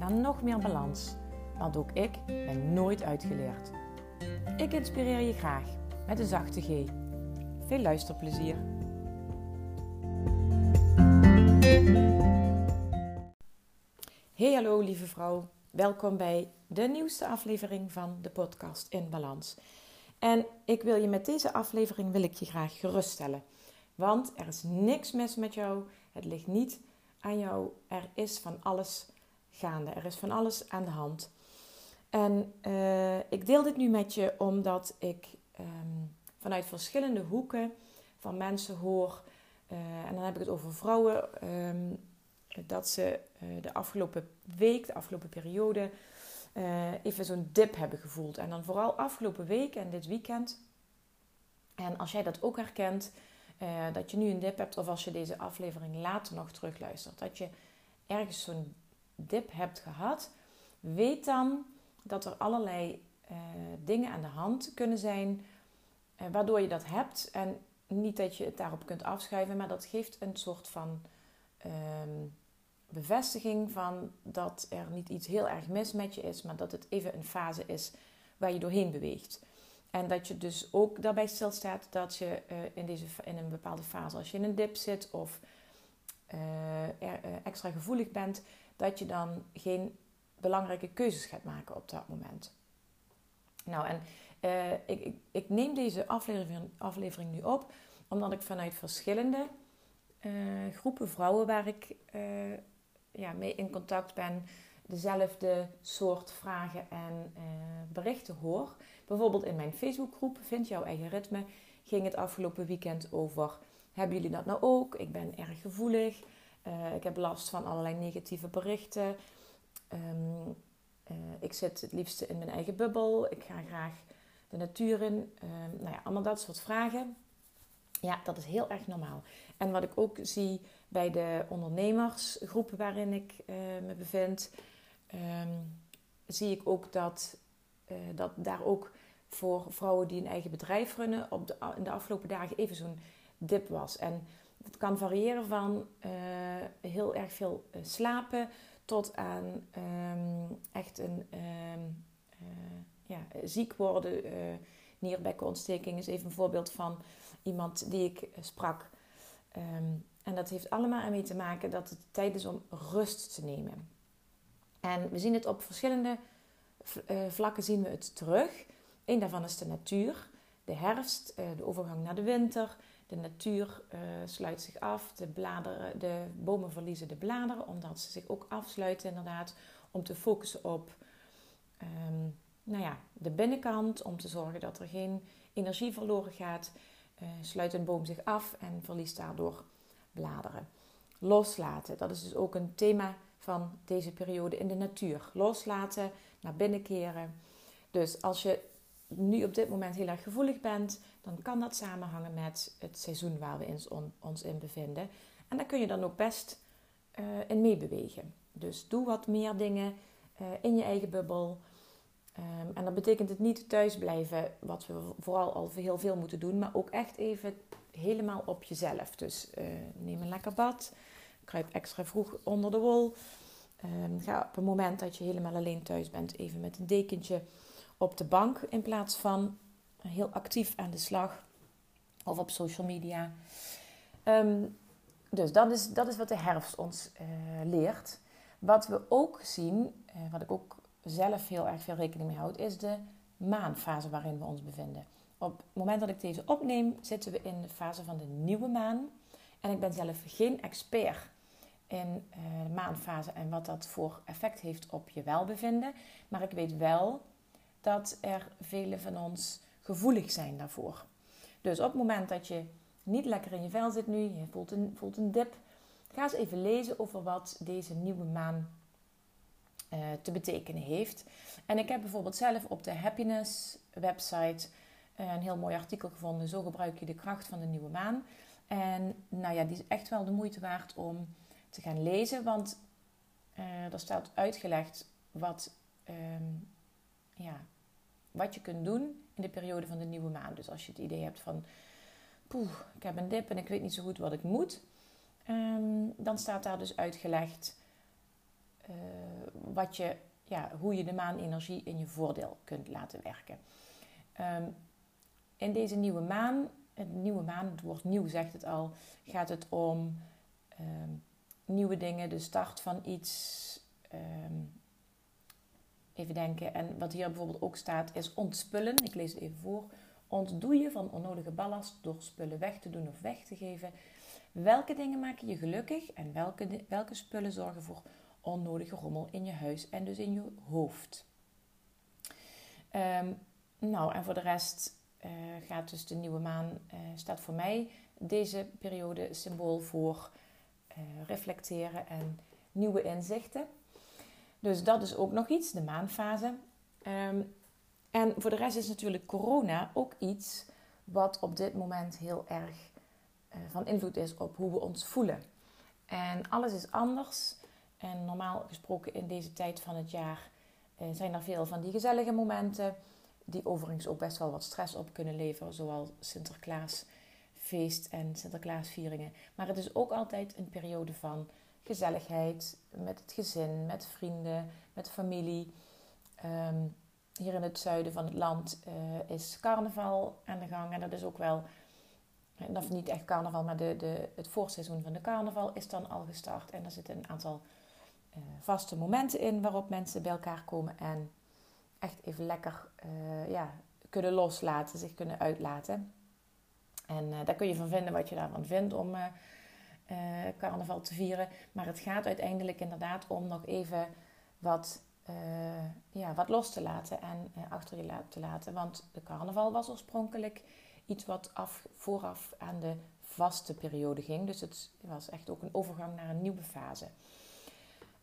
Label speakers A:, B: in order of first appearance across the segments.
A: naar nog meer balans. Want ook ik ben nooit uitgeleerd. Ik inspireer je graag met een zachte G. Veel luisterplezier. Hey hallo lieve vrouw. Welkom bij de nieuwste aflevering van de podcast In Balans. En ik wil je met deze aflevering wil ik je graag geruststellen. Want er is niks mis met jou. Het ligt niet aan jou. Er is van alles gaande. Er is van alles aan de hand. En uh, ik deel dit nu met je omdat ik um, vanuit verschillende hoeken van mensen hoor. Uh, en dan heb ik het over vrouwen. Um, dat ze uh, de afgelopen week, de afgelopen periode, even zo'n dip hebben gevoeld. En dan vooral afgelopen week en dit weekend. En als jij dat ook herkent, dat je nu een dip hebt, of als je deze aflevering later nog terugluistert, dat je ergens zo'n dip hebt gehad, weet dan dat er allerlei uh, dingen aan de hand kunnen zijn uh, waardoor je dat hebt. En niet dat je het daarop kunt afschuiven, maar dat geeft een soort van um, bevestiging van dat er niet iets heel erg mis met je is, maar dat het even een fase is waar je doorheen beweegt. En dat je dus ook daarbij stilstaat dat je uh, in, deze, in een bepaalde fase, als je in een dip zit of extra gevoelig bent, dat je dan geen belangrijke keuzes gaat maken op dat moment. Nou, en uh, ik, ik, ik, neem deze aflevering, aflevering, nu op omdat ik vanuit verschillende uh, groepen vrouwen waar ik uh, ja, mee in contact ben, dezelfde soort vragen en berichten hoor. Bijvoorbeeld in mijn Facebookgroep Vind jouw eigen ritme ging het afgelopen weekend over. Hebben jullie dat nou ook? Ik ben erg gevoelig. Uh, ik heb last van allerlei negatieve berichten. Um, uh, ik zit het liefste in mijn eigen bubbel. Ik ga graag de natuur in. Um, nou ja, allemaal dat soort vragen. Ja, dat is heel erg normaal. En wat ik ook zie bij de ondernemersgroepen waarin ik uh, me bevind, um, zie ik ook dat, dat daar ook voor vrouwen die een eigen bedrijf runnen, op de, in de afgelopen dagen even zo'n dip was. En het kan variëren van uh, heel erg veel uh, slapen tot aan um, echt een um, uh, ja, ziek worden. nierbekkenontsteking is even een voorbeeld van iemand die ik sprak. Um, en dat heeft allemaal ermee te maken dat het tijd is om rust te nemen. En we zien het op verschillende vlakken zien we het terug. Een daarvan is de natuur, de herfst, de overgang naar de winter, de natuur uh, sluit zich af, de, bladeren, de bomen verliezen de bladeren, omdat ze zich ook afsluiten inderdaad, om te focussen op um, nou ja, de binnenkant, om te zorgen dat er geen energie verloren gaat. Uh, sluit een boom zich af en verliest daardoor bladeren. Loslaten, dat is dus ook een thema van deze periode in de natuur. Loslaten, naar binnen keren. Dus als je nu op dit moment heel erg gevoelig bent, dan kan dat samenhangen met het seizoen waar we ons in bevinden. En daar kun je dan ook best uh, in meebewegen. Dus doe wat meer dingen uh, in je eigen bubbel. Um, en dat betekent het niet thuis blijven, wat we vooral al heel veel moeten doen, maar ook echt even helemaal op jezelf. Dus uh, neem een lekker bad, kruip extra vroeg onder de wol. Um, ga op een moment dat je helemaal alleen thuis bent, even met een dekentje op de bank in plaats van heel actief aan de slag of op social media. Um, dus dat is, dat is wat de herfst ons uh, leert. Wat we ook zien, uh, wat ik ook zelf heel erg veel rekening mee houd, is de maanfase waarin we ons bevinden. Op het moment dat ik deze opneem, zitten we in de fase van de nieuwe maan. En ik ben zelf geen expert in uh, de maanfase en wat dat voor effect heeft op je welbevinden. Maar ik weet wel dat er vele van ons gevoelig zijn daarvoor. Dus op het moment dat je niet lekker in je vel zit nu, je voelt een, voelt een dip, ga eens even lezen over wat deze nieuwe maan te betekenen heeft. En ik heb bijvoorbeeld zelf op de Happiness website een heel mooi artikel gevonden. Zo gebruik je de kracht van de nieuwe maan. En nou ja, die is echt wel de moeite waard om te gaan lezen. Want uh, er staat uitgelegd wat, ehm, ja, wat je kunt doen in de periode van de nieuwe maan. Dus als je het idee hebt van, poeh, ik heb een dip en ik weet niet zo goed wat ik moet. Ehm, dan staat daar dus uitgelegd uh, wat je, ja, hoe je de maanenergie in je voordeel kunt laten werken. Um, in deze nieuwe maan, het nieuwe maan, het woord nieuw zegt het al, gaat het om um, nieuwe dingen, de start van iets. Even denken. En wat hier bijvoorbeeld ook staat is ontspullen. Ik lees het even voor. Ontdoe je van onnodige ballast door spullen weg te doen of weg te geven. Welke dingen maken je gelukkig en welke, welke spullen zorgen voor onnodige rommel in je huis en dus in je hoofd? Um, nou, en voor de rest uh, gaat dus de nieuwe maan, uh, staat voor mij deze periode symbool voor uh, reflecteren en nieuwe inzichten. Dus dat is ook nog iets, de maanfase. Um, en voor de rest is natuurlijk corona ook iets wat op dit moment heel erg van invloed is op hoe we ons voelen. En alles is anders. En normaal gesproken in deze tijd van het jaar zijn er veel van die gezellige momenten die overigens ook best wel wat stress op kunnen leveren, zoals Sinterklaasfeest en Sinterklaasvieringen. Maar het is ook altijd een periode van gezelligheid met het gezin, met vrienden, met familie. Ehm, hier in het zuiden van het land uh, is carnaval aan de gang. En dat is ook wel, of niet echt carnaval, maar de, de, het voorseizoen van de carnaval is dan al gestart. En er zitten een aantal uh, vaste momenten in waarop mensen bij elkaar komen en echt even lekker uh, ja, kunnen loslaten, zich kunnen uitlaten. En daar kun je van vinden wat je daarvan vindt om uh, carnaval te vieren. Maar het gaat uiteindelijk inderdaad om nog even wat, ja, wat los te laten en achter je te laten. Want de carnaval was oorspronkelijk iets wat af, vooraf aan de vaste periode ging. Dus het was echt ook een overgang naar een nieuwe fase.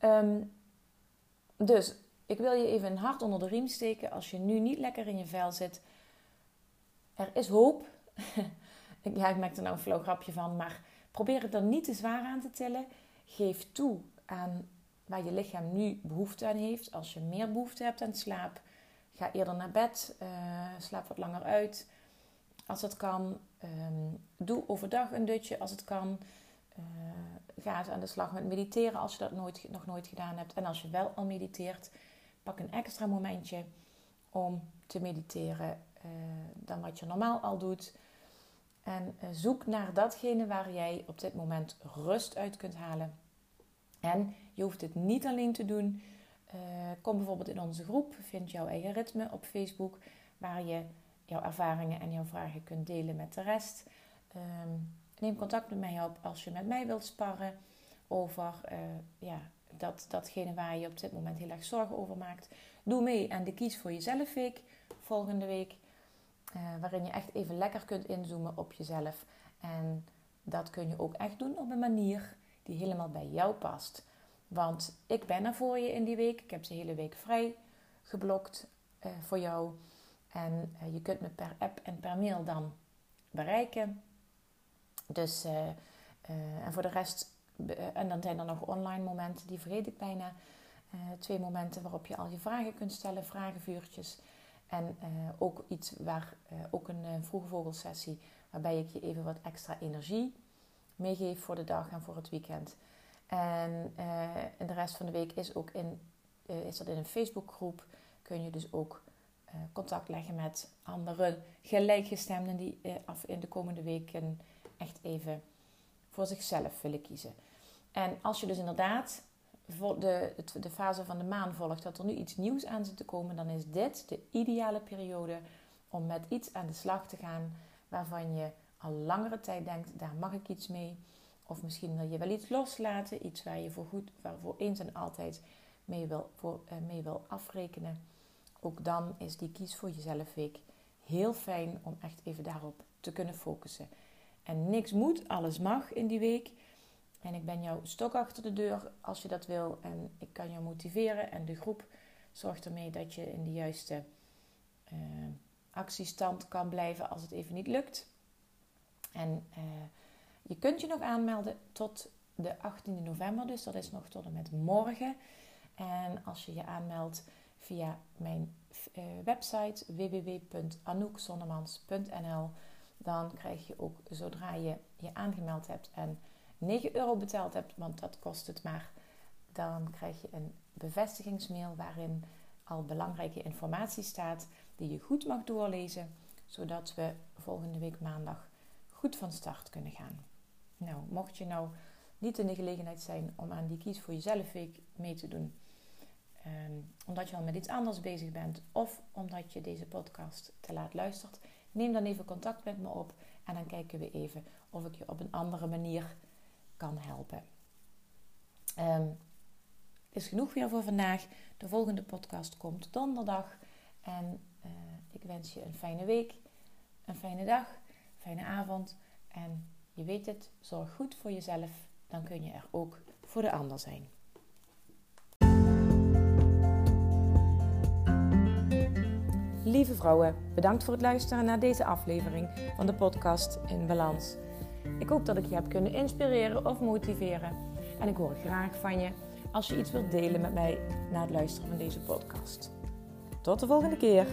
A: Um, dus ik wil je even een hart onder de riem steken als je nu niet lekker in je vel zit. Er is hoop. ja, ik maak er nou een flauw grapje van, maar probeer het dan niet te zwaar aan te tillen. Geef toe aan waar je lichaam nu behoefte aan heeft. Als je meer behoefte hebt aan slaap, ga eerder naar bed. Uh, slaap wat langer uit. Als het kan, um, doe overdag een dutje als het kan. Uh, ga eens aan de slag met mediteren als je dat nooit, nog nooit gedaan hebt. En als je wel al mediteert, Pak een extra momentje om te mediteren uh, dan wat je normaal al doet. En uh, zoek naar datgene waar jij op dit moment rust uit kunt halen. En je hoeft het niet alleen te doen. Uh, kom bijvoorbeeld in onze groep, vind jouw eigen ritme op Facebook, waar je jouw ervaringen en jouw vragen kunt delen met de rest. Um, neem contact met mij op als je met mij wilt sparren over ja, dat, datgene waar je op dit moment heel erg zorgen over maakt. Doe mee aan de Kies voor Jezelf week volgende week. Uh, waarin je echt even lekker kunt inzoomen op jezelf. En dat kun je ook echt doen op een manier die helemaal bij jou past. Want ik ben er voor je in die week. Ik heb de hele week vrij geblokt uh, voor jou. En uh, je kunt me per app en per mail dan bereiken. Dus, en voor de rest eh, en dan zijn er nog online momenten, die vergeet ik bijna. Twee momenten waarop je al je vragen kunt stellen, vragenvuurtjes. En uh, ook iets waar, uh, ook een vroege vogelsessie, waarbij ik je even wat extra energie meegeef voor de dag en voor het weekend. En de rest van de week is, ook in, is dat in een Facebookgroep. Kun je dus ook contact leggen met andere gelijkgestemden die af in de komende weken echt even voor zichzelf willen kiezen. En als je dus inderdaad de, de fase van de maan volgt, dat er nu iets nieuws aan zit te komen, dan is dit de ideale periode om met iets aan de slag te gaan waarvan je al langere tijd denkt, daar mag ik iets mee. Of misschien wil je wel iets loslaten, iets waar je voor goed, waar voor eens en altijd mee wil, voor, uh, mee wil afrekenen. Ook dan is die kies voor jezelf week heel fijn om echt even daarop te kunnen focussen. En niks moet, alles mag in die week. En ik ben jouw stok achter de deur als je dat wil. En ik kan jou motiveren. En de groep zorgt ermee dat je in de juiste uh, actiestand kan blijven als het even niet lukt. En uh, je kunt je nog aanmelden tot de 18 november. Dus dat is nog tot en met morgen. En als je je aanmeldt via mijn uh, website www.anoukzonnemans.nl dan krijg je ook zodra je je aangemeld hebt en 9 euro betaald hebt, want dat kost het maar, dan krijg je een bevestigingsmail waarin al belangrijke informatie staat die je goed mag doorlezen, zodat we volgende week maandag goed van start kunnen gaan. Nou, mocht je nou niet in de gelegenheid zijn om aan die Kies voor Jezelf week mee te doen, ehm, omdat je al met iets anders bezig bent of omdat je deze podcast te laat luistert, neem dan even contact met me op en dan kijken we even of ik je op een andere manier kan helpen. Um, is genoeg weer voor vandaag. De volgende podcast komt donderdag. En uh, ik wens je een fijne week, een fijne dag, fijne avond. En je weet het, zorg goed voor jezelf. Dan kun je er ook voor de ander zijn. Lieve vrouwen, bedankt voor het luisteren naar deze aflevering van de podcast In Balans. Ik hoop dat ik je heb kunnen inspireren of motiveren. En ik hoor graag van je als je iets wilt delen met mij na het luisteren van deze podcast. Tot de volgende keer.